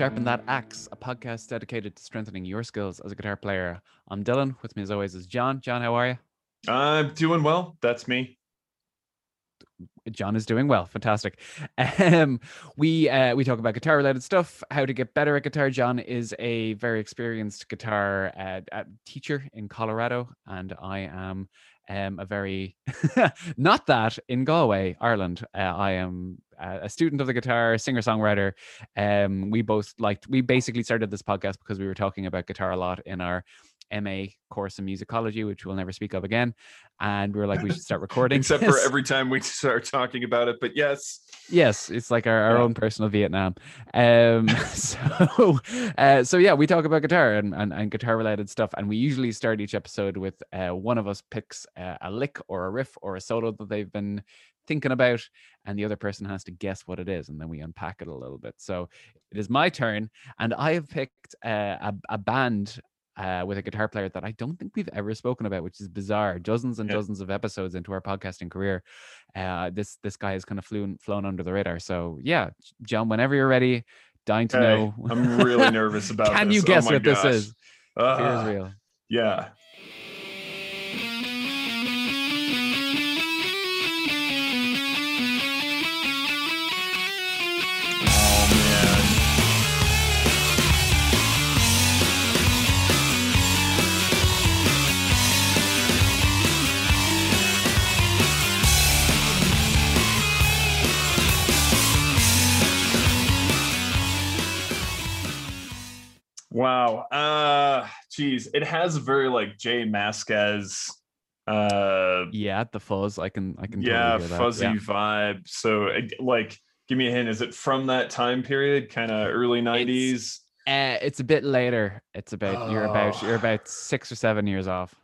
Sharpen That Axe, a podcast dedicated to strengthening your skills as a guitar player. I'm Dylan. With me, as always, is John. John, how are you? I'm doing well. That's me. John is doing well. Fantastic. Um, we uh, we talk about guitar related stuff, how to get better at guitar. John is a very experienced guitar uh, uh, teacher in Colorado, and I am um, a very not that in Galway, Ireland. Uh, I am a student of the guitar, singer songwriter. Um, we both liked. We basically started this podcast because we were talking about guitar a lot in our MA course in musicology, which we'll never speak of again. And we were like, we should start recording. Except for every time we start talking about it. But yes. Yes, it's like our, our yeah. own personal Vietnam. Um, so, uh, so yeah, we talk about guitar and, and, and, guitar related stuff. And we usually start each episode with uh, one of us picks uh, a lick or a riff or a solo that they've been thinking about and the other person has to guess what it is and then we unpack it a little bit so it is my turn and i have picked uh, a, a band uh, with a guitar player that I don't think we've ever spoken about, which is bizarre. Dozens and yeah. dozens of episodes into our podcasting career, uh, this this guy has kind of flown flown under the radar. So yeah, John, whenever you're ready, dying to hey, know. I'm really nervous about. Can this. you guess oh what gosh. this is? Uh, real. Yeah. Wow. Uh geez. It has very like J Mascis uh yeah, the fuzz. I can I can yeah, totally fuzzy yeah. vibe. So like give me a hint. Is it from that time period, kind of early 90s? It's, uh, it's a bit later. It's about oh. you're about you're about six or seven years off.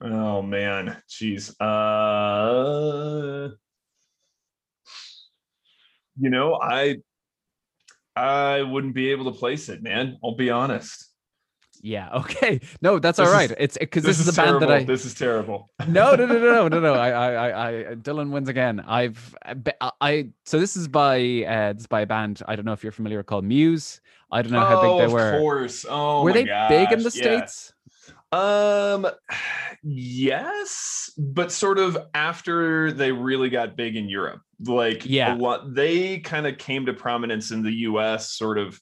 Oh man, jeez. Uh you know, I I wouldn't be able to place it, man. I'll be honest. Yeah. Okay. No, that's this all right. Is, it's because this, this, is, a band that I. This is terrible. No, no, no, no, no, no, no. I, I, I, Dylan wins again. I've, I. So this is by, uh, this is by a band. I don't know if you're familiar called Muse. I don't know how oh, big they were. Of course. Oh, were they gosh. big in the yeah. states? Um, yes, but sort of after they really got big in Europe. Like, yeah, a lot, they kind of came to prominence in the U.S. Sort of,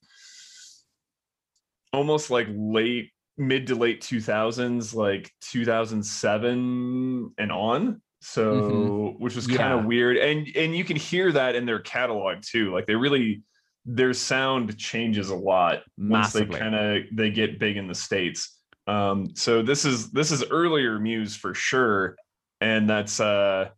almost like late, mid to late two thousands, like two thousand seven and on. So, mm-hmm. which was kind of yeah. weird, and and you can hear that in their catalog too. Like they really their sound changes a lot Massively. once they kind of they get big in the states um so this is this is earlier muse for sure and that's uh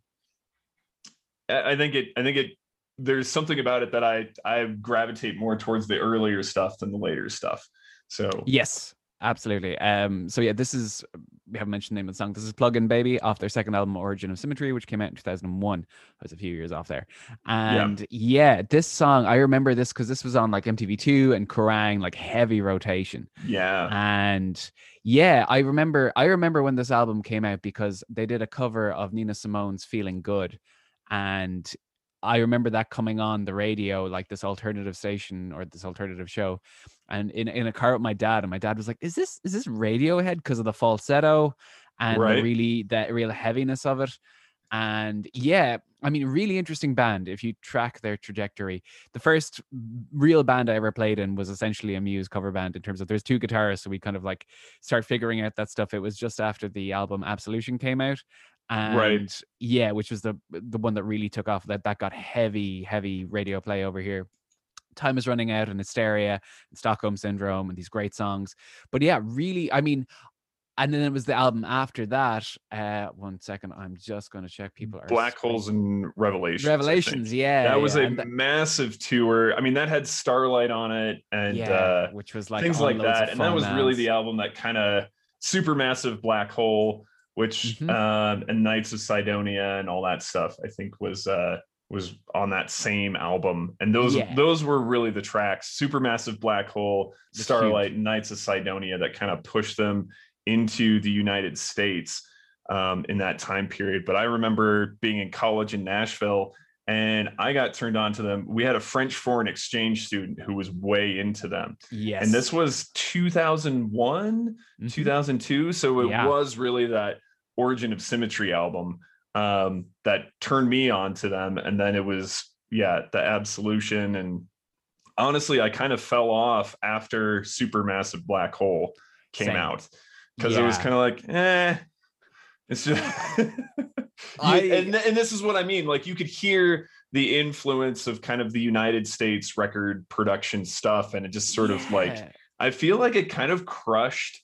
i think it i think it there's something about it that i i gravitate more towards the earlier stuff than the later stuff. So yes absolutely. Um so yeah this is we haven't mentioned the name of the song. This is plug-in baby off their second album origin of symmetry which came out in 2001 i was a few years off there. And yeah, yeah this song i remember this because this was on like mtv2 and kerrang! Like heavy rotation. Yeah. And yeah i remember i remember when this album came out because they did a cover of nina simone's feeling good. And I remember that coming on the radio, like this alternative station or this alternative show, and in, in a car with my dad, and my dad was like, "Is this is this Radiohead because of the falsetto and right. the really that real heaviness of it?" And yeah, I mean, really interesting band if you track their trajectory. The first real band I ever played in was essentially a Muse cover band in terms of there's two guitarists, so we kind of like start figuring out that stuff. It was just after the album Absolution came out, and right. yeah which was the the one that really took off that that got heavy heavy radio play over here. Time is running out and hysteria and stockholm syndrome and these great songs. But yeah really i mean and then it was the album after that uh one second i'm just going to check people are black holes and revelations revelations yeah that was yeah. a that, massive tour. I mean that had starlight on it and yeah, uh which was like things like that and that was really the album that kind of super massive black hole which Mhm. um, and Knights of Cydonia and all that stuff I think was uh was on that same album and those Yeah. those were really the tracks Supermassive Black Hole Starlight and Knights of Cydonia that kind of pushed them into the United States um, in that time period but I remember being in college in Nashville and I got turned on to them. We had a French foreign exchange student who was way into them. Yes. And this was 2001, Mhm. 2002. So it Yeah. was really that Origin of Symmetry album um, that turned me on to them. And then it was, yeah, the Absolution. And honestly, I kind of fell off after Supermassive Black Hole came Same. out because it was kind of like, eh. It's just, I- and, and this is what I mean. Like you could hear the influence of kind of the United States record production stuff, and it just sort of like I feel like it kind of crushed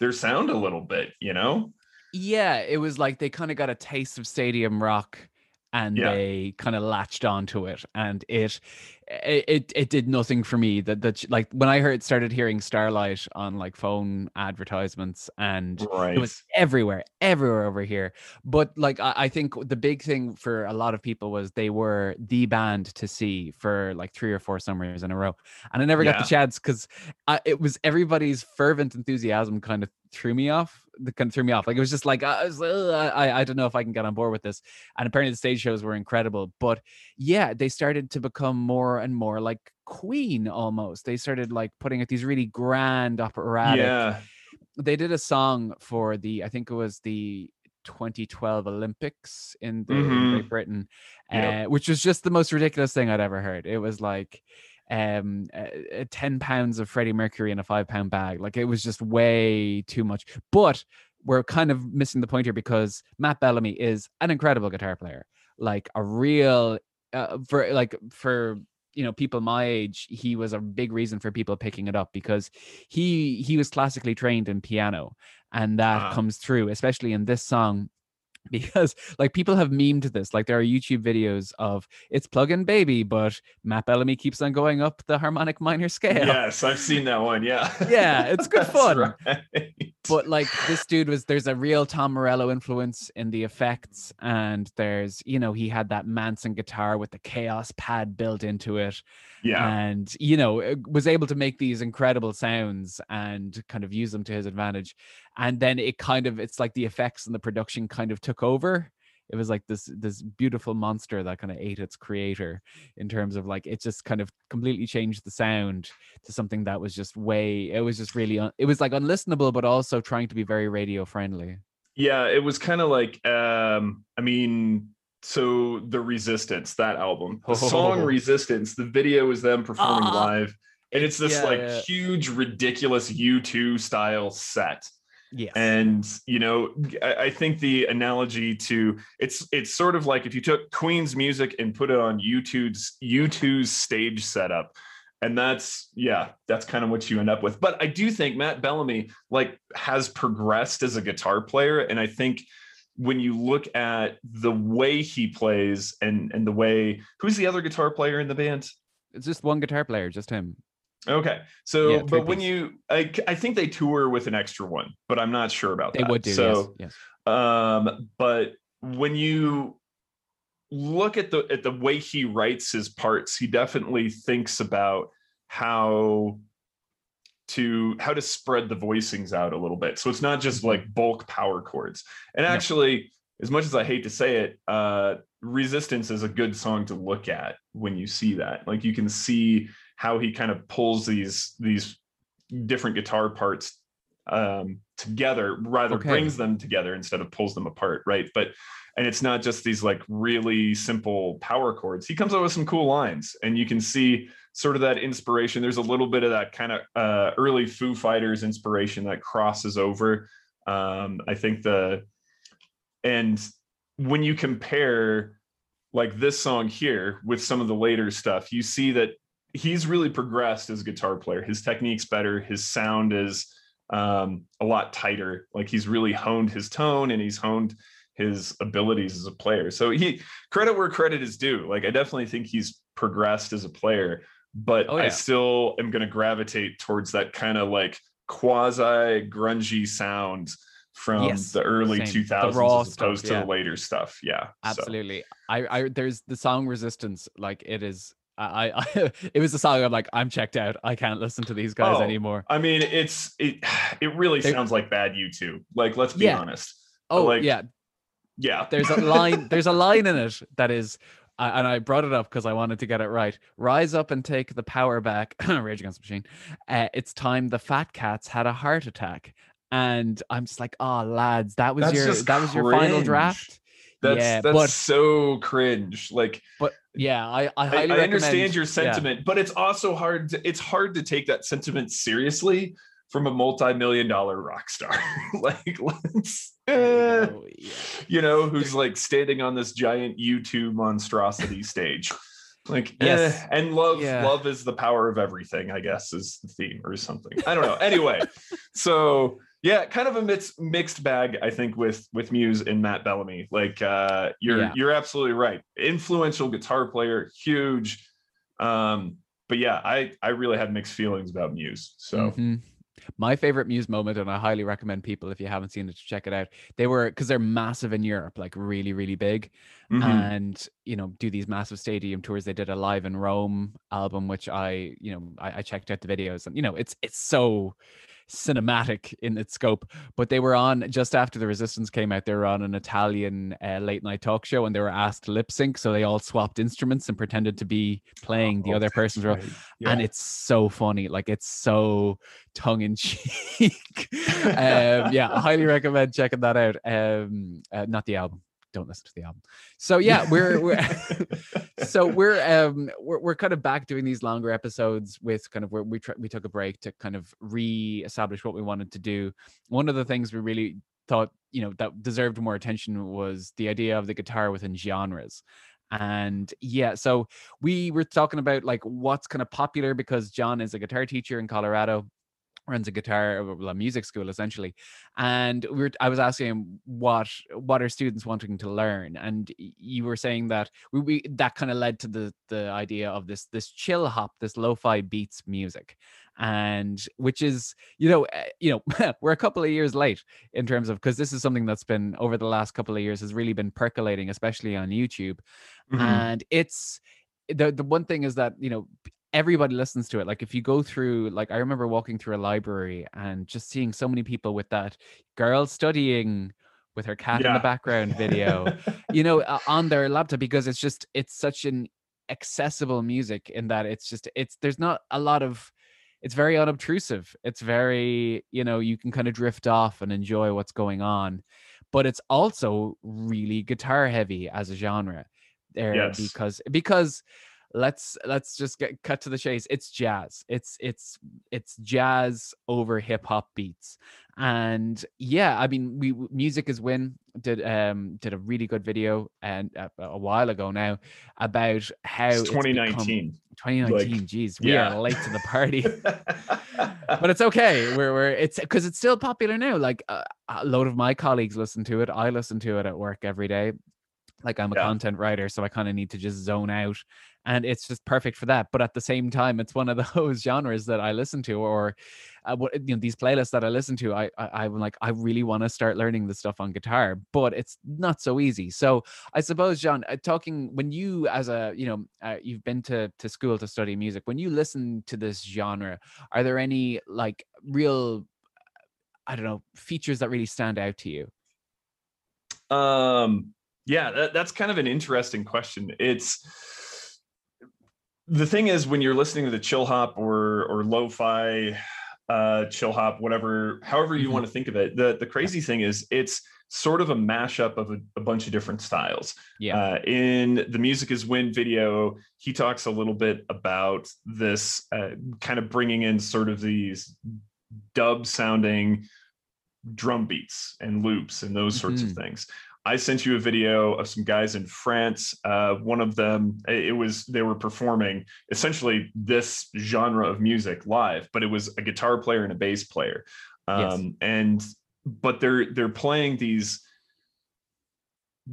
their sound a little bit, you know? Yeah, it was like they kind of got a taste of stadium rock and Yeah. they kind of latched onto it and it it it, did nothing for me that that like when I heard started hearing Starlight on like phone advertisements and Right. it was everywhere everywhere over here but like I, I think the big thing for a lot of people was they were the band to see for like three or four summers in a row and i never got the chance because uh, it was everybody's fervent enthusiasm kind of threw me off the kind of threw me off like it was just like I, was, "Ugh, I, I don't know if i can get on board with this and apparently the stage shows were incredible but yeah they started to become more and more like queen almost they started like putting out these really grand operatic yeah. they did a song for the I think it was the 2012 Olympics in, the, Mhm. Great Britain, Yep. uh, which was just the most ridiculous thing I'd ever heard. It was like um uh, uh, 10 pounds of Freddie Mercury in a five pound bag. Like it was just way too much. But we're kind of missing the point here because Matt Bellamy is an incredible guitar player. Like a real uh, for like for you know people my age he was a big reason for people picking it up because he he was classically trained in piano. And that Ah. comes through especially in this song because like people have memed this like there are youtube videos of it's plug-in baby but matt bellamy keeps on going up the harmonic minor scale Yes, I've seen that one. Yeah. Yeah, it's good fun. right. but like this dude was there's a real Tom Morello influence in the effects, and there's you know he had that Manson guitar with the Kaoss pad built into it, yeah. and you know uh, was able to make these incredible sounds and kind of use them to his advantage, and then it kind of it's like the effects and the production kind of took over. It was like this this beautiful monster that kind of ate its creator in terms of like it just kind of completely changed the sound to something that was just way it was just really un, it was like unlistenable but also trying to be very radio friendly Yeah, it was kind of like um I mean so the Resistance that album. The song Oh. Resistance, the video is them performing Ah. live and it's this Yeah, like yeah. huge ridiculous U2 style set. Yes And you know, I, I think the analogy to it's it's sort of like if you took Queen's music and put it on YouTube's U2's stage setup. And that's yeah, that's kind of what you end up with. But I do think Matt Bellamy like has progressed as a guitar player. And I think when you look at the way he plays and and the way who's the other guitar player in the band? it's just one guitar player just him Okay. So, Yeah, but when you, I, I think they tour with an extra one, but I'm not sure about they that. They would do So, yes um, but when you look at the at the way he writes his parts, he definitely thinks about how to how to spread the voicings out a little bit. So it's not just like bulk power chords. And No. actually, as much as I hate to say it, uh, Resistance is a good song to look at when you see that. Like you can see how he kind of pulls these these different guitar parts um together rather Okay. brings them together instead of pulls them apart right? But and it's not just these like really simple power chords. He comes up with some cool lines and you can see sort of that inspiration. There's a little bit of that kind of uh early foo fighters inspiration that crosses over um i think the and when you compare like this song here with some of the later stuff you see that he's really progressed as a guitar player. His technique's better. His sound is um, a lot tighter. Like he's really honed his tone and he's honed his abilities as a player. So he credit where credit is due. Like i definitely think he's progressed as a player but Oh, i still am going to gravitate towards that kind of like quasi grungy sound from Yes, the early same. 2000s raw as opposed stuff, to yeah. the later stuff. Yeah so. absolutely. I, I there's the song resistance. Like it is I, I it was a song i'm like i'm checked out i can't listen to these guys Oh, anymore I mean, it's it. It really They- sounds like bad U2. Like, let's be Yeah. honest. oh like- yeah Yeah, there's a line there's a line in it that is I, and I brought it up because I wanted to get it right. Rise up and take the power back. Rage Against the Machine. Uh, it's time the fat cats had a heart attack, and I'm just like, oh lads, that was That's your that was your final draft. That's Yeah, that's but- so cringe. Like But yeah, I I I, I understand your yeah. sentiment, but it's also hard. To, it's hard to take that sentiment seriously from a multi-million dollar rock star. like let's, eh, you yeah. you know, who's like standing on this giant YouTube monstrosity stage. Like Yes. eh, and love, Yeah. love is the power of everything. I guess is the theme or something. I don't know. Anyway, so yeah, kind of a mixed mixed bag. I think with with Muse and Matt Bellamy. Like uh, you're Yeah. you're absolutely right. Influential guitar player, huge. Um, but yeah, I I really had mixed feelings about Muse. So Mhm. My favorite Muse moment, and I highly recommend people if you haven't seen it to check it out. They were because they're massive in Europe, like really, really big, mhm. and you know do these massive stadium tours. They did a live in Rome album, which I you know I, I checked out the videos, and you know it's it's so cinematic in its scope. But they were on just after the Resistance came out. They were on an Italian uh, late night talk show, and they were asked to lip sync. So they all swapped instruments and pretended to be playing the Oh, other that's person's role right. and it's so funny like it's so tongue in cheek um yeah I highly recommend checking that out um uh, not the album don't listen to the album. So yeah we're we're so we're um we're, we're kind of back doing these longer episodes with kind of where we tr- we took a break to kind of re-establish what we wanted to do. One of the things we really thought you know that deserved more attention was the idea of the guitar within genres. And yeah so we were talking about like what's kind of popular because john is a guitar teacher in colorado runs a guitar well, a music school essentially. And we were i was asking him what what are students wanting to learn? And you were saying that we, we that kind of led to the the idea of this this chill hop this lo-fi beats music. And which is you know uh, you know we're a couple of years late in terms of because this is something that's been over the last couple of years has really been percolating especially on youtube. Mhm. and it's the the one thing is that you know everybody listens to it like if you go through like i remember walking through a library and just seeing so many people with that girl studying with her cat in the background video you know uh, on their laptop because it's just it's such an accessible music in that it's just it's there's not a lot of it's very unobtrusive it's very you know you can kind of drift off and enjoy what's going on but it's also really guitar heavy as a genre there Yes. because because let's let's just get cut to the chase it's jazz it's it's it's jazz over hip hop beats and yeah i mean we music is win did um did a really good video and uh, a while ago now about how It's it's become- 2019. 2019 geez we yeah. are late to the party but it's okay we're, we're it's because it's still popular now like uh, a load of my colleagues listen to it i listen to it at work every day like i'm a Yeah. content writer so i kind of need to just zone out and it's just perfect for that but at the same time it's one of those genres that i listen to or uh, what you know these playlists that i listen to i, I i'm like i really want to start learning the stuff on guitar but it's not so easy so i suppose john uh, talking when you as a you know uh, you've been to to school to study music when you listen to this genre are there any like real i don't know features that really stand out to you Um, yeah, that, that's kind of an interesting question. It's the thing is when you're listening to the chill hop or or lo-fi uh chill hop, whatever, however you Mhm. want to think of it. The the crazy thing is it's sort of a mashup of a, a bunch of different styles. yeah Uh, in the Music is Win video, he talks a little bit about this uh, kind of bringing in sort of these dub sounding drum beats and loops and those sorts of Mhm. things. I sent you a video of some guys in France. Uh, one of them, it was they were performing essentially this genre of music live, but it was a guitar player and a bass player. Yes. Um, and but they're they're playing these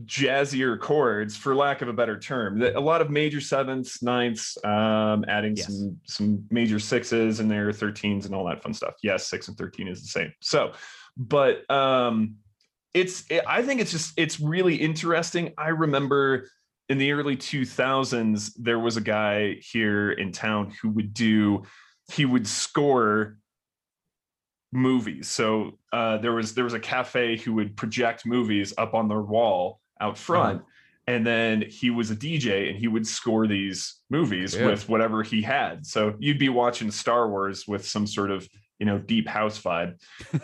jazzier chords for lack of a better term a lot of major sevenths ninths um adding Yes. some some major sixes and their 13s and all that fun stuff yes six and 13 is the same so but um it's it, i think it's just it's really interesting i remember in the early 2000s there was a guy here in town who would do he would score movies so uh there was there was a cafe who would project movies up on their wall out front and then he was a DJ and he would score these movies Yeah. with whatever he had. So you'd be watching Star Wars with some sort of you know deep house vibe,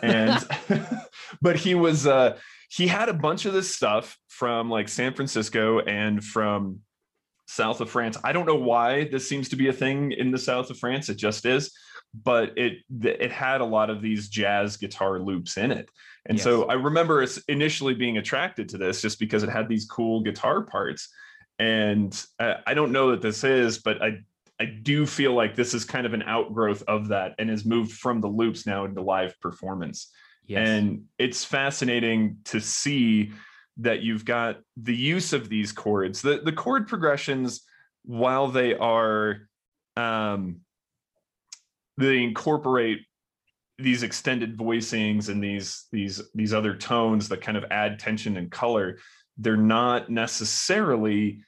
and but he was uh, he had a bunch of this stuff from like San Francisco and from south of France. I don't know why this seems to be a thing in the south of France. It just is, but it it had a lot of these jazz guitar loops in it. And so I remember us initially being attracted to this just because it had these cool guitar parts. And I, I don't know that this is, but I I do feel like this is kind of an outgrowth of that and has moved from the loops now into live performance. Yes. And it's fascinating to see that you've got the use of these chords. The the chord progressions, while they are um they incorporate these extended voicings and these these these other tones that kind of add tension and color, they're not necessarily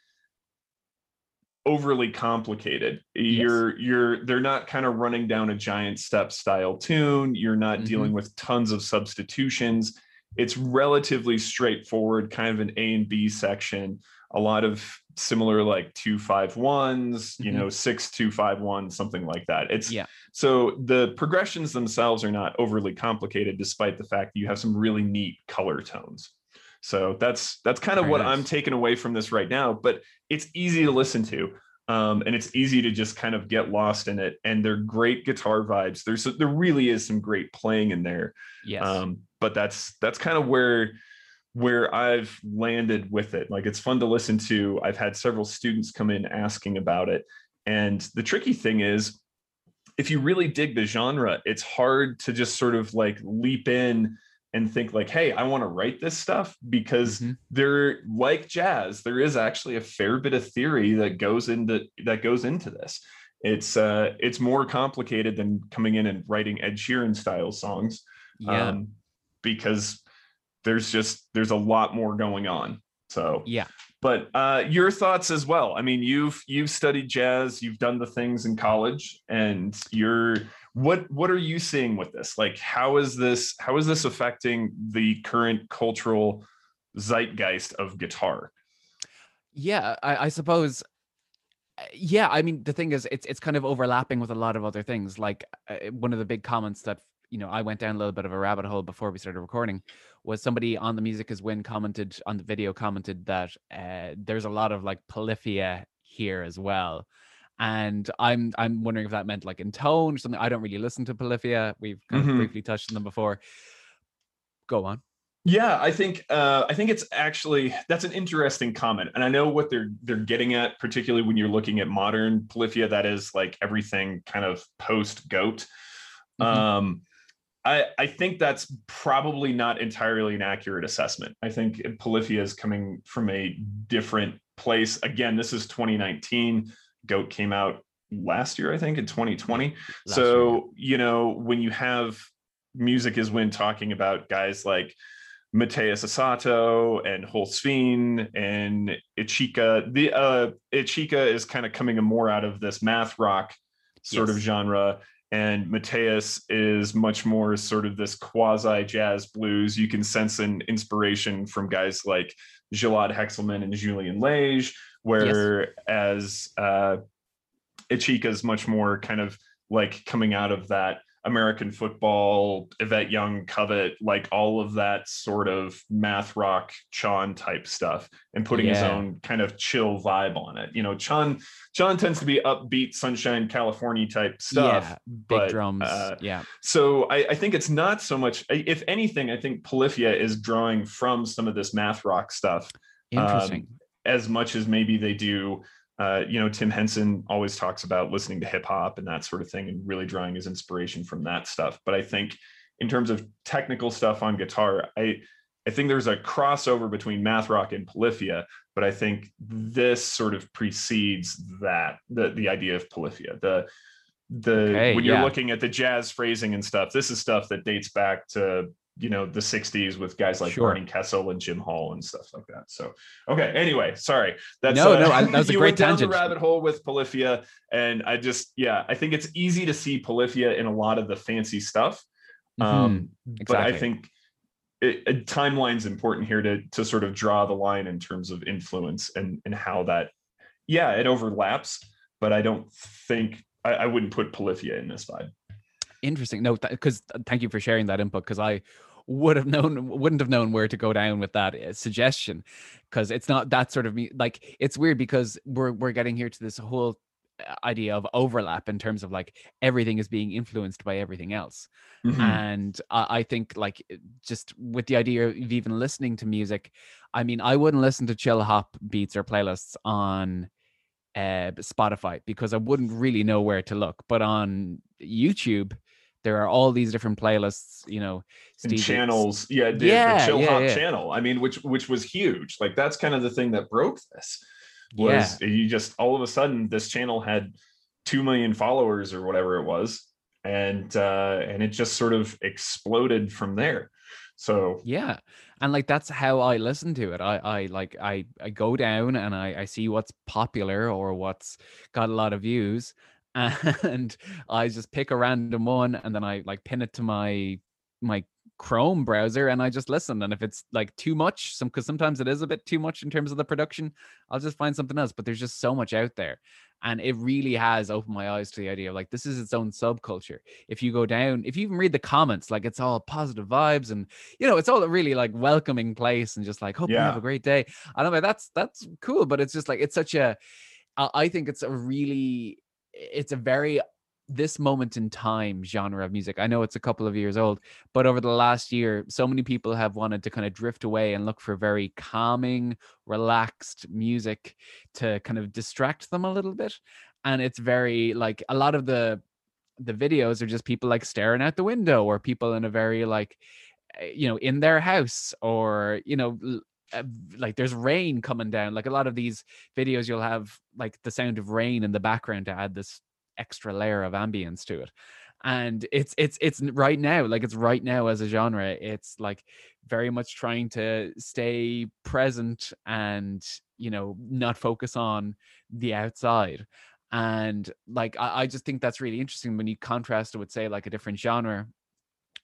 overly complicated. You're you're they're not kind of running down a giant step style tune. You're not Mhm. dealing with tons of substitutions. It's relatively straightforward, kind of an A and B section. A lot of similar like two five ones, you Mhm. know, six two five one, something like that. It's Yeah. so the progressions themselves are not overly complicated, despite the fact that you have some really neat color tones. So that's that's kind of Very what nice. I'm taking away from this right now. But it's easy to listen to, um, and it's easy to just kind of get lost in it. And they're great guitar vibes. There's there really is some great playing in there. yes. Um, but that's that's kind of where where I've landed with it. Like it's fun to listen to. I've had several students come in asking about it. And the tricky thing is if you really dig the genre, it's hard to just sort of like leap in and think like, hey, I want to write this stuff because Mhm. there like jazz, there is actually a fair bit of theory that goes into that goes into this. It's uh it's more complicated than coming in and writing Ed Sheeran style songs yeah. um, because there's just there's a lot more going on so yeah. but uh your thoughts as well. I mean you've you've studied jazz you've done the things in college and you're what what are you seeing with this? Like how is this how is this affecting the current cultural zeitgeist of guitar? Yeah I, I suppose uh, yeah i mean the thing is it's it's kind of overlapping with a lot of other things. Like uh, one of the big comments that you know i went down a little bit of a rabbit hole before we started recording was somebody on the music is win commented on the video commented that uh, there's a lot of like polyphia here as well and i'm i'm wondering if that meant like in tone or something i don't really listen to polyphia we've kind Mhm. of briefly touched on them before go on Yeah, I think uh, I think it's actually that's an interesting comment, and I know what they're they're getting at, particularly when you're looking at modern polyphia. That is like everything kind of post goat. Mhm. Um, I I think that's probably not entirely an accurate assessment. I think polyphia is coming from a different place. Again, this is 2019. Goat came out last year, I think, in 2020 Last so year, you know when you have music is win talking about guys like Mateus Asato and Holsveen and Ichika. The uh Ichika is kind of coming more out of this math rock sort of genre. And Mateus is much more sort of this quasi jazz blues. You can sense an inspiration from guys like Gilad Hekselman and Julian Lage, whereas uh, Ichika is much more kind of like coming out of that American football, Yvette Young, Covet, like all of that sort of math rock Chon type stuff, and putting his own kind of chill vibe on it. You know, Chon Chon tends to be upbeat, sunshine, California type stuff. yeah big but, drums uh, yeah So I, I think it's not so much. If anything, I think Polyphia is drawing from some of this math rock stuff interesting as much as maybe they do. Uh, you know, Tim Henson always talks about listening to hip hop and that sort of thing, and really drawing his inspiration from that stuff. But I think, in terms of technical stuff on guitar, I I think there's a crossover between math rock and polyphia. But I think this sort of precedes that the the idea of polyphia. The the Okay, when you're yeah. looking at the jazz phrasing and stuff, this is stuff that dates back to you know the 60s with guys like Sure. Barney Kessel and Jim Hall and stuff like that. So okay, anyway, sorry. That's No, uh, no, I- that was a great tangent. the rabbit hole with Polyphia, and I just yeah, I think it's easy to see Polyphia in a lot of the fancy stuff. Mhm. Um, but I exactly. think it, timeline's important here to to sort of draw the line in terms of influence and and how that yeah it overlaps but i don't think i, I wouldn't put polyphia in this vibe interesting no because th- thank you for sharing that input because i would have known wouldn't have known where to go down with that uh, suggestion because it's not that sort of me like it's weird because we're we're getting here to this whole uh, idea of overlap in terms of like everything is being influenced by everything else mm-hmm. and I, I, think like just with the idea of even listening to music i mean i wouldn't listen to chill hop beats or playlists on uh, spotify because i wouldn't really know where to look but on youtube there are all these different playlists you know channels yeah the, yeah, the chill yeah, hop yeah. channel i mean which which was huge like that's kind of the thing that broke this was yeah. you just all of a sudden this channel had 2 million followers or whatever it was and uh and it just sort of exploded from there so yeah and like that's how i listen to it i i like i i go down and i i see what's popular or what's got a lot of views and i just pick a random one and then i like pin it to my my Chrome browser and I just listen. And if it's like too much, some because sometimes it is a bit too much in terms of the production, I'll just find something else. But there's just so much out there. And it really has opened my eyes to the idea of like this is its own subculture. If you go down, if you even read the comments, like it's all positive vibes and you know, it's all a really like welcoming place and just like hope yeah. you have a great day. I don't know, that's that's cool, but it's just like it's such a I think it's a really it's a very this moment in time genre of music. I know it's a couple of years old, but over the last year, so many people have wanted to kind of drift away and look for very calming, relaxed music to kind of distract them a little bit. And it's very like a lot of the the videos are just people like staring out the window or people in a very like eh, you know in their house or you know eh, like there's rain coming down like a lot of these videos you'll have like the sound of rain in the background to add this extra layer of ambience to it. And it's it's it's right now like it's right now as a genre it's like very much trying to stay present and you know not focus on the outside. And like I, I just think that's really interesting when you contrast it with say like a different genre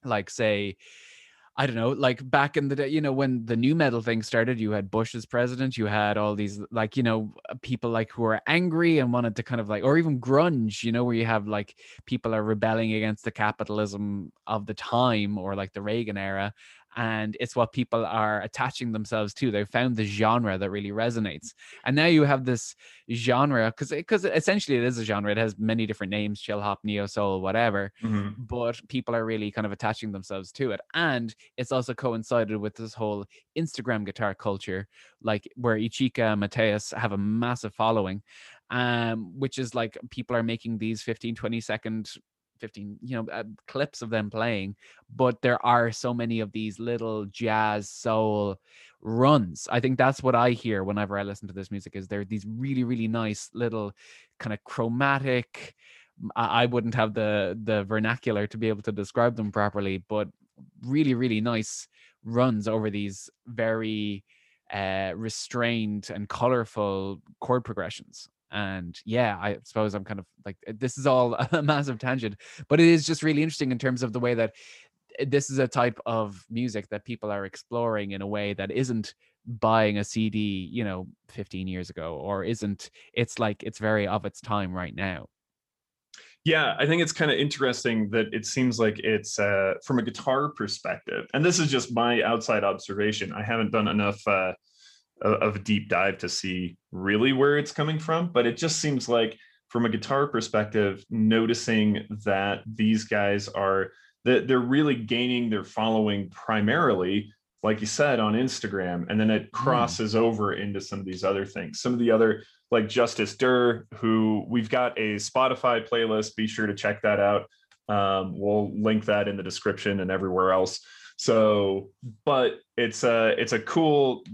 like say I don't know, like back in the day, you know, when the nu metal thing started, you had Bush as president, you had all these like, you know, uh, people like who are angry and wanted to kind of like, or even grunge, you know, where you have like people are rebelling against the capitalism of the time or like the Reagan era and it's what people are attaching themselves to. They've found the genre that really resonates, and now you have this genre because because essentially it is a genre. It has many different names: chill hop, neo soul, whatever. Mm-hmm. But people are really kind of attaching themselves to it, and it's also coincided with this whole Instagram guitar culture, like where Ichika and Mateus have a massive following, um, which is like people are making these 15, 20 second 15 you know uh, clips of them playing but there are so many of these little jazz soul runs. I think that's what i hear whenever i listen to this music is there are these really really nice little kind of chromatic I wouldn't have the the vernacular to be able to describe them properly, but really, really nice runs over these very uh, restrained and colorful chord progressions and yeah i suppose i'm kind of like eh, this is all a massive tangent but it is just really interesting in terms of the way that eh, this is a type of music that people are exploring in a way that isn't buying a cd you know 15 years ago or isn't it's like it's very of its time right now. Yeah i think it's kind of interesting that it seems like it's uh, from a guitar perspective and this is just my outside observation i haven't done enough uh, of a deep dive to see really where it's coming from but it just seems like from a guitar perspective noticing that these guys are that they're really gaining their following primarily like you said on instagram and then it hmm. crosses mm. over into some of these other things some of the other like justice der who we've got a spotify playlist be sure to check that out um, we'll link that in the description and everywhere else so but it's a it's a cool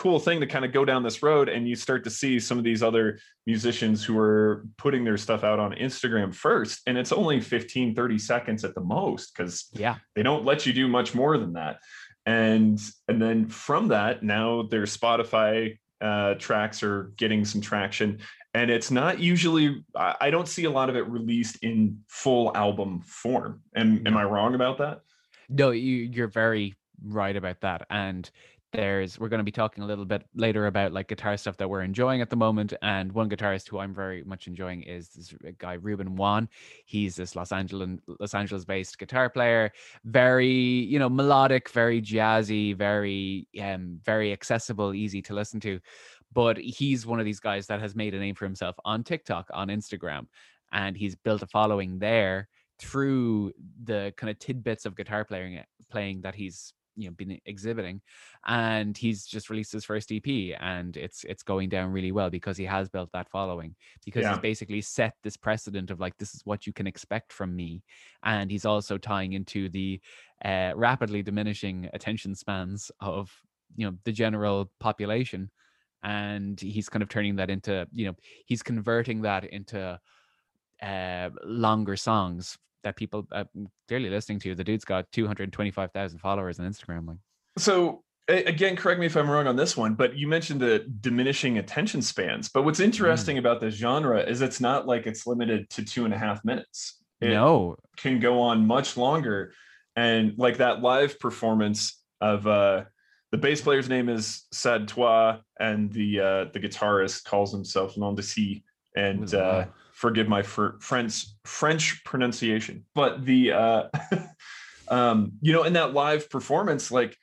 cool thing to kind of go down this road and you start to see some of these other musicians who are putting their stuff out on Instagram first and it's only 15 30 seconds at the most cuz yeah. they don't let you do much more than that. And and then from that now their Spotify uh, tracks are getting some traction and it's not usually I don't see a lot of it released in full album form. And am I wrong about that? No you you're very right about that. And there's we're going to be talking a little bit later about like guitar stuff that we're enjoying at the moment and one guitarist who i'm very much enjoying is this guy ruben wan he's this los angeles los angeles based guitar player. Very you know melodic very jazzy very um very accessible easy to listen to. But he's one of these guys that has made a name for himself on tiktok on instagram and he's built a following there through the kind of tidbits of guitar playing playing that he's you know been exhibiting and he's just released his first ep and it's it's going down really well because he has built that following because yeah. he's basically set this precedent of like this is what you can expect from me and he's also tying into the uh, rapidly diminishing attention spans of you know the general population and he's kind of turning that into you know he's converting that into uh longer songs that people uh, clearly listening to. The dude's got 225,000 followers on Instagram. Like, so again, correct me if I'm wrong on this one, but you mentioned the diminishing attention spans. But what's interesting mm. about this genre is it's not like it's limited to two and a half minutes. It no, can go on much longer, and like that live performance of uh, the bass player's name is Sad Toi, and the uh, the guitarist calls himself Non de and uh, forgive my fr- French French pronunciation, but the uh, um, you know in that live performance, like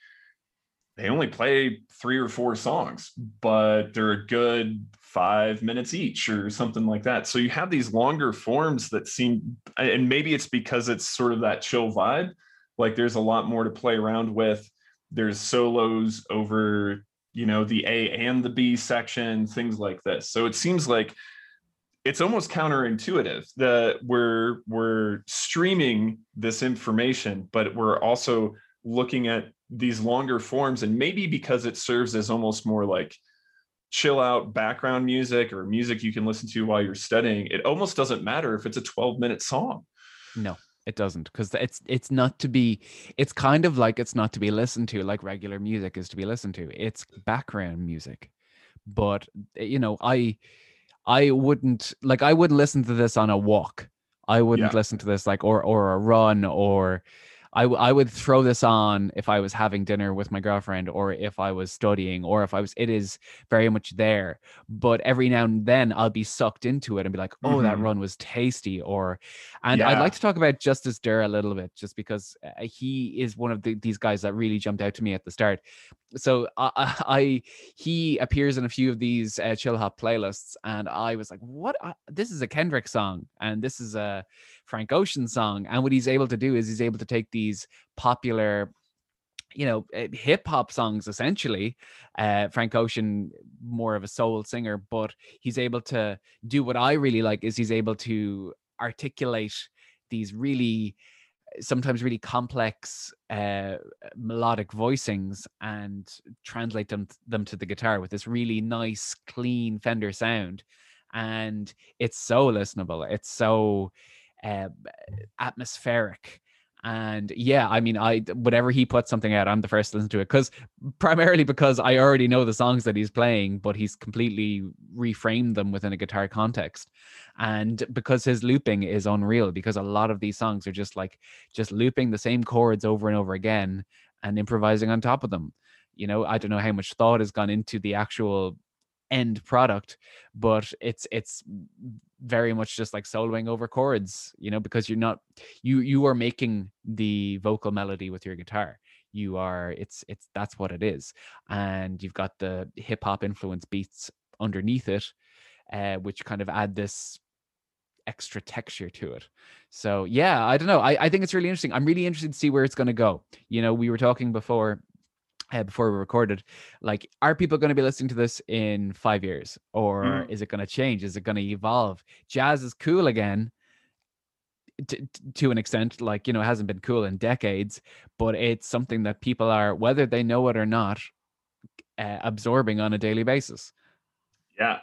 they only play three or four songs, but they're a good five minutes each or something like that. So you have these longer forms that seem, and maybe it's because it's sort of that chill vibe. Like there's a lot more to play around with. There's solos over, you know, the A and the B section, things like this. So it seems like it's almost counterintuitive that we're we're streaming this information but we're also looking at these longer forms and maybe because it serves as almost more like chill out background music or music you can listen to while you're studying it almost doesn't matter if it's a 12 minute song. No it doesn't because it's it's not to be it's kind of like it's not to be listened to like regular music is to be listened to. It's background music. But eh, you know i I wouldn't like I wouldn't listen to this on a walk. I wouldn't yeah. listen to this like or or a run or I, w- I would throw this on if I was having dinner with my girlfriend or if I was studying or if I was, it is very much there. But every now and then I'll be sucked into it and be like, oh, mm-hmm. that run was tasty. Or, and yeah. I'd like to talk about Justice Der a little bit just because uh, he is one of the, these guys that really jumped out to me at the start. So I, I he appears in a few of these uh, chill hop playlists, and I was like, "What? Uh, this is a Kendrick song, and this is a Frank Ocean song. And what he's able to do is he's able to take these popular you know eh, hip hop songs essentially uh frank ocean more of a soul singer but he's able to do what i really like is he's able to articulate these really sometimes really complex uh melodic voicings and translate them them to the guitar with this really nice clean fender sound and it's so listenable it's so uh, atmospheric and yeah i mean i whenever he puts something out i'm the first to listen to it because primarily because i already know the songs that he's playing but he's completely reframed them within a guitar context. And because his looping is unreal because a lot of these songs are just like just looping the same chords over and over again and improvising on top of them. You know i don't know how much thought has gone into the actual end product but it's it's very much just like soloing over chords you know because you're not you you are making the vocal melody with your guitar. You are it's it's that's what it is. And you've got the hip hop influence beats underneath it uh, which kind of add this extra texture to it. So yeah i don't know. I, I think it's really interesting. I'm really interested to see where it's going to go. You know we were talking before uh, before we recorded like are people going to be listening to this in five years? Or mm. is it going to change? Is it going to evolve? Jazz is cool again to, to an extent like you know it hasn't been cool in decades but it's something that people are whether they know it or not uh, absorbing on a daily basis. Yeah.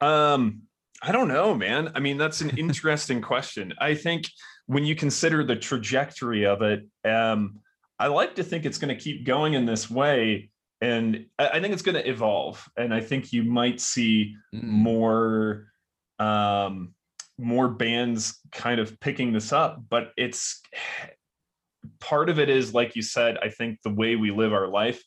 Um i don't know man. I mean that's an interesting question. I think when you consider the trajectory of it um I like to think it's going to keep going in this way. And I think it's going to evolve. And I think you might see mm. more um, more bands kind of picking this up, but it's part of it is like you said i think the way we live our life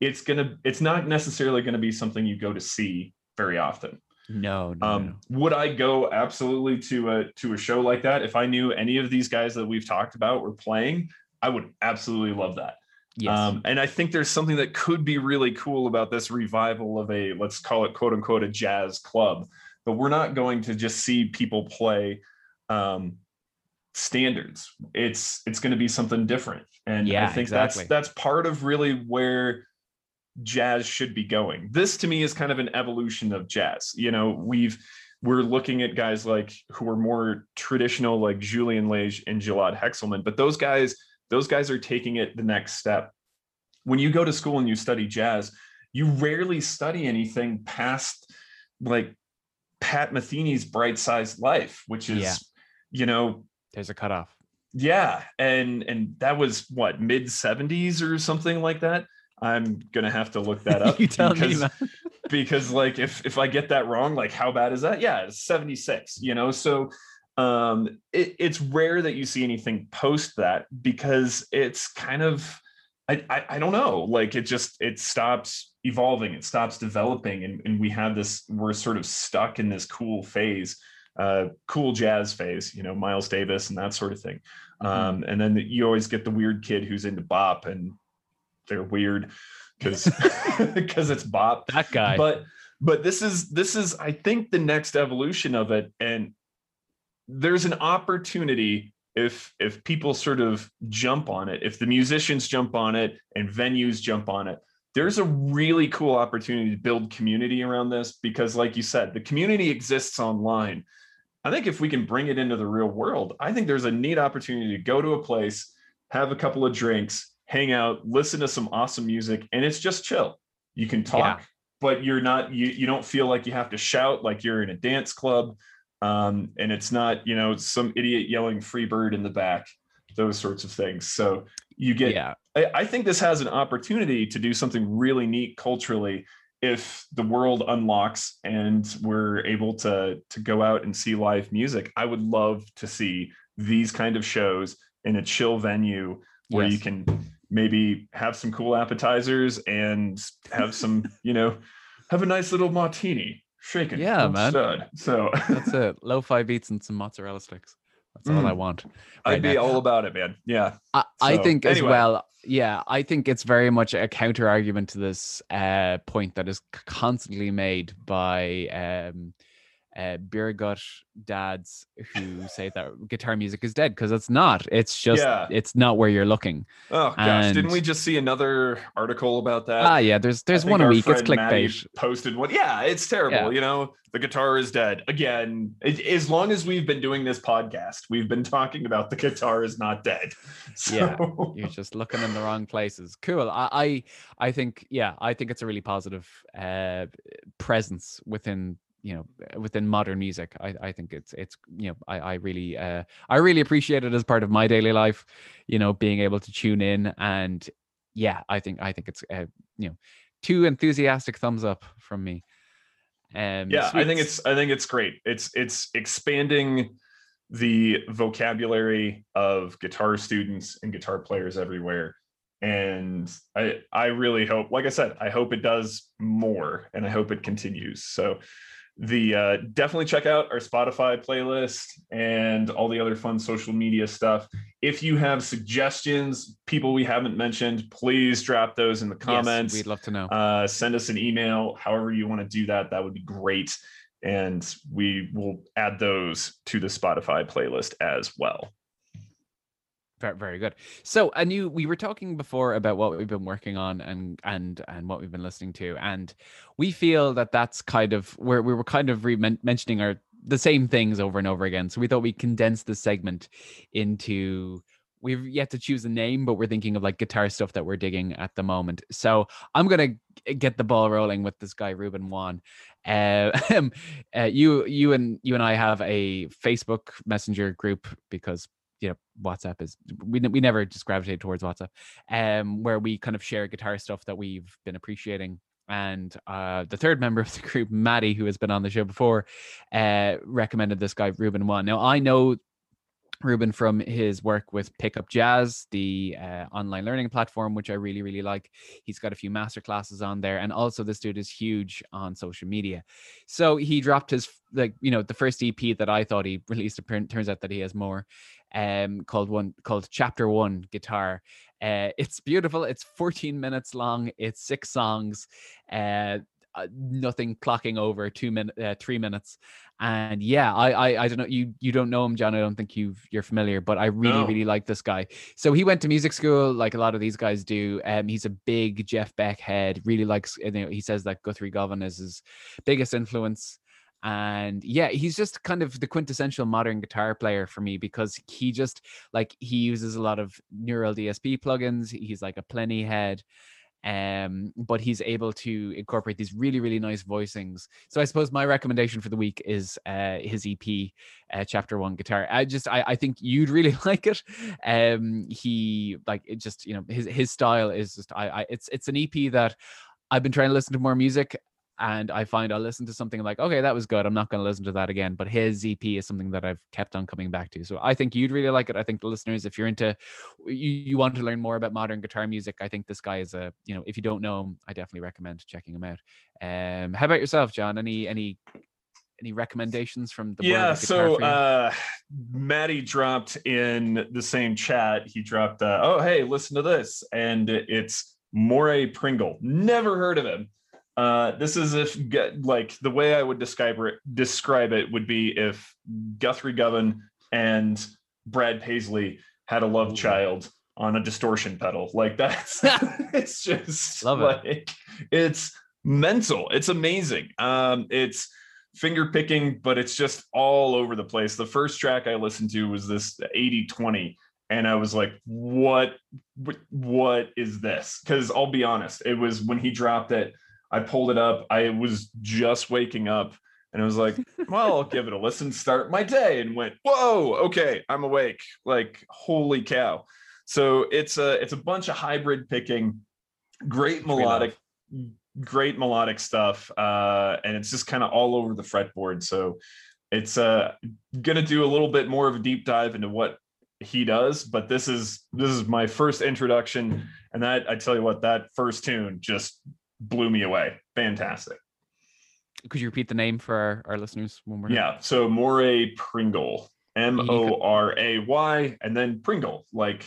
it's gonna it's not necessarily going to be something you go to see very often no, no, um, no. would i go absolutely to a to a show like that if i knew any of these guys that we've talked about were playing i would absolutely love that Yes. um, and I think there's something that could be really cool about this revival of a, let's call it quote unquote, a jazz club. But we're not going to just see people play um, standards. It's it's going to be something different. And Yeah, I think exactly. that's that's part of really where jazz should be going. This to me is kind of an evolution of jazz. You know, we've we're looking at guys like who are more traditional, like Julian Lage and Gilad Hekselman, but those guys those guys are taking it the next step. When you go to school and you study jazz, you rarely study anything past like Pat Metheny's Bright Size Life, which is, Yeah. you know, There's a cutoff. yeah, and and that was what mid 70s or something like that. I'm gonna have to look that up you tell me, because man. because like if if I get that wrong, like how bad is that? Yeah, it's 76, you know. So um it, it's rare that you see anything post that because it's kind of I, I I don't know, like it just it stops evolving, it stops developing, and, and we have this, we're sort of stuck in this cool phase, uh cool jazz phase, you know, Miles Davis and that sort of thing. Um, and then you always get the weird kid who's into bop and they're weird because because it's bop That guy. but but this is this is i think the next evolution of it and there's an opportunity if if people sort of jump on it if the musicians jump on it and venues jump on it. There's a really cool opportunity to build community around this because like you said the community exists online. I think if we can bring it into the real world i think there's a neat opportunity to go to a place have a couple of drinks hang out listen to some awesome music and it's just chill. You can talk but you're not you you don't feel like you have to shout like you're in a dance club um, and it's not you know some idiot yelling free bird in the back those sorts of things. So you get yeah. I, I think this has an opportunity to do something really neat culturally if the world unlocks and we're able to to go out and see live music. I would love to see these kind of shows in a chill venue where you can maybe have some cool appetizers and have some you know have a nice little martini shaken Yeah, man. stud. so That's it. Lo-fi beats and some mozzarella sticks. That's all I Mm. want. i'd be now. all about it man yeah I, I So, think as well. Yeah, I think it's very much a counter argument to this uh, point that is constantly made by um, uh, beer gut dads who say that guitar music is dead because it's not. It's just Yeah. it's not where you're looking. oh gosh didn't we just see another article about that Ah, yeah. There's there's one a week. It's friend Maddie clickbait. Posted one. Yeah, it's terrible. Yeah. You know, the guitar is dead again. It, as long as we've been doing this podcast, we've been talking about the guitar is not dead. So, Yeah, You're just looking in the wrong places. Cool. I, I I think yeah, I think it's a really positive uh presence within you know uh, within modern music. I I think it's it's you know I I really uh I really appreciate it as part of my daily life. You know, being able to tune in and yeah, I think I think it's uh, you know two enthusiastic thumbs up from me. Um, yeah, I think it's I think it's great. It's it's expanding the vocabulary of guitar students and guitar players everywhere. And I I really hope, like I said, I hope it does more and I hope it continues. So the uh, definitely check out our Spotify playlist and all the other fun social media stuff. If you have suggestions, people we haven't mentioned, please drop those in the Yes, comments we'd love to know. uh, send us an email however you want to do that that would be great and we will add those to the spotify playlist as well Very, good. So, I knew we were talking before about what we've been working on and and and what we've been listening to, and we feel that that's kind of where we were kind of re- mentioning our the same things over and over again. So we thought we'd condense this segment into. We've yet to choose a name, but we're thinking of like guitar stuff that we're digging at the moment. So I'm gonna get the ball rolling with this guy Ruben Wan. Uh, uh, you, you and you and I have a Facebook Messenger group because you know WhatsApp is we we never just gravitate towards WhatsApp, um, where we kind of share guitar stuff that we've been appreciating. And uh, the third member of the group, Maddie, who has been on the show before, uh, recommended this guy Ruben Wan. Now I know Ruben from his work with Pickup Jazz, the uh, online learning platform, which I really, really like. He's got a few master classes on there. And also, this dude is huge on social media. So he dropped his, like, you know, the first EP that I thought he released. Turns out that he has more, um, called one, called Chapter One Guitar. Uh, it's beautiful. It's 14 minutes long. It's six songs. Uh, uh, nothing clocking over two minutes, uh, three minutes. And yeah, I, I, I don't know. You, you don't know him, John. I don't think you you're familiar, but I really, no. really like this guy. So he went to music school, like a lot of these guys do. Um, he's a big Jeff Beck head. Really likes. You know, he says that Guthrie Govan is his biggest influence and yeah he's just kind of the quintessential modern guitar player for me because he just like he uses a lot of neural dsp plugins he's like a Plini head um but he's able to incorporate these really really nice voicings. So i suppose my recommendation for the week is uh his ep uh, chapter one guitar. I just I, I think you'd really like it. Um he like it just you know his his style is just i, I it's it's an ep that I've been trying to listen to more music and I find I'll listen to something like, okay, that was good. I'm not going to listen to that again. But his EP is something that I've kept on coming back to. So I think you'd really like it. I think the listeners, if you're into, you, you want to learn more about modern guitar music, I think this guy is a, you know, if you don't know him, I definitely recommend checking him out. Um, how about yourself, John? Any any any recommendations from the yeah so uh maddie dropped in the same chat he dropped uh, oh hey listen to this and it's Moray Pringle never heard of him uh, this is if like the way I would describe it describe it would be if Guthrie Govan and Brad Paisley had a love child on a distortion pedal. Like that's it's just Love like it. it's mental. It's amazing. Um, it's finger picking, but it's just all over the place. The first track I listened to was this 80-20 and I was like, what what is this? Because I'll be honest, it was when he dropped it I pulled it up. I was just waking up and I was like, well, I'll give it a listen, start my day, and went, whoa, okay, I'm awake. Like, holy cow. So it's a it's a bunch of hybrid picking, great melodic, great melodic stuff. Uh, and it's just kind of all over the fretboard. So it's uh gonna do a little bit more of a deep dive into what he does, but this is this is my first introduction. And that I tell you what, that first tune just blew me away. Fantastic. Could you repeat the name for our, our listeners one more? Yeah. So Moray Pringle, M O R A Y, and then Pringle, like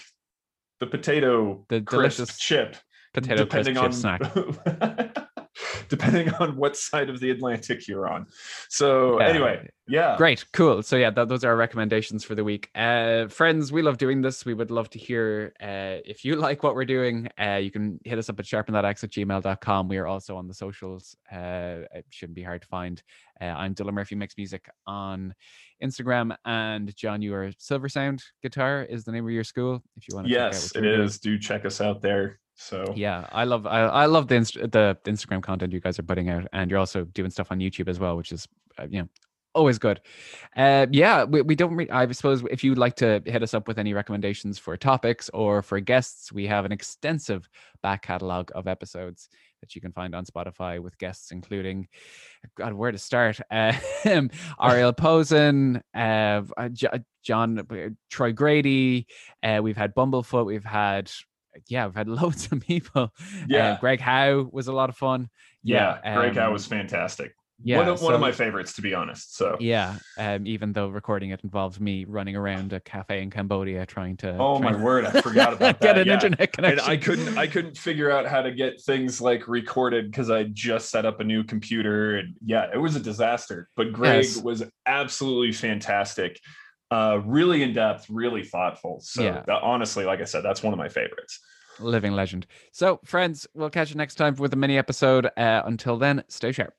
the potato, the delicious chip, potato crisp on, chip snack. depending on what side of the Atlantic you're on. So yeah. anyway, yeah. Great, cool. So yeah, that, those are our recommendations for the week. Uh, friends, we love doing this. We would love to hear uh, if you like what we're doing. Uh, you can hit us up at sharpenthataxe at gmail.com. We are also on the socials. Uh, it shouldn't be hard to find. Uh, I'm Dylan Murphy Makes Music on Instagram, and John, you are Silver Sound Guitar is the name of your school. If you want to, yes, it is. Do check us out there. So yeah, I love I, I love the inst- the Instagram content you guys are putting out, and you're also doing stuff on YouTube as well, which is uh, you know always good. Uh, yeah, we, we don't. Re- I suppose if you'd like to hit us up with any recommendations for topics or for guests, we have an extensive back catalog of episodes that you can find on Spotify with guests including, God, where to start? Uh, Ariel Posen, uh, John uh, Troy Grady. Uh, we've had Bumblefoot. We've had yeah, we've had loads of people. Yeah, uh, Greg Howe was a lot of fun. Yeah, yeah Greg um, Howe was fantastic. Yeah, one of, so, one of my favorites, to be honest. So yeah, um, even though recording it involves me running around a cafe in Cambodia trying to. Oh my word! I forgot about that. get an yeah. internet connection. And I couldn't. I couldn't figure out how to get things like recorded because I just set up a new computer, and yeah, it was a disaster. But Greg yes. was absolutely fantastic uh, really in depth, really thoughtful. So yeah. that, honestly, like I said, that's one of my favorites. Living legend. So, friends, we'll catch you next time with a mini episode. Uh, until then, stay sharp.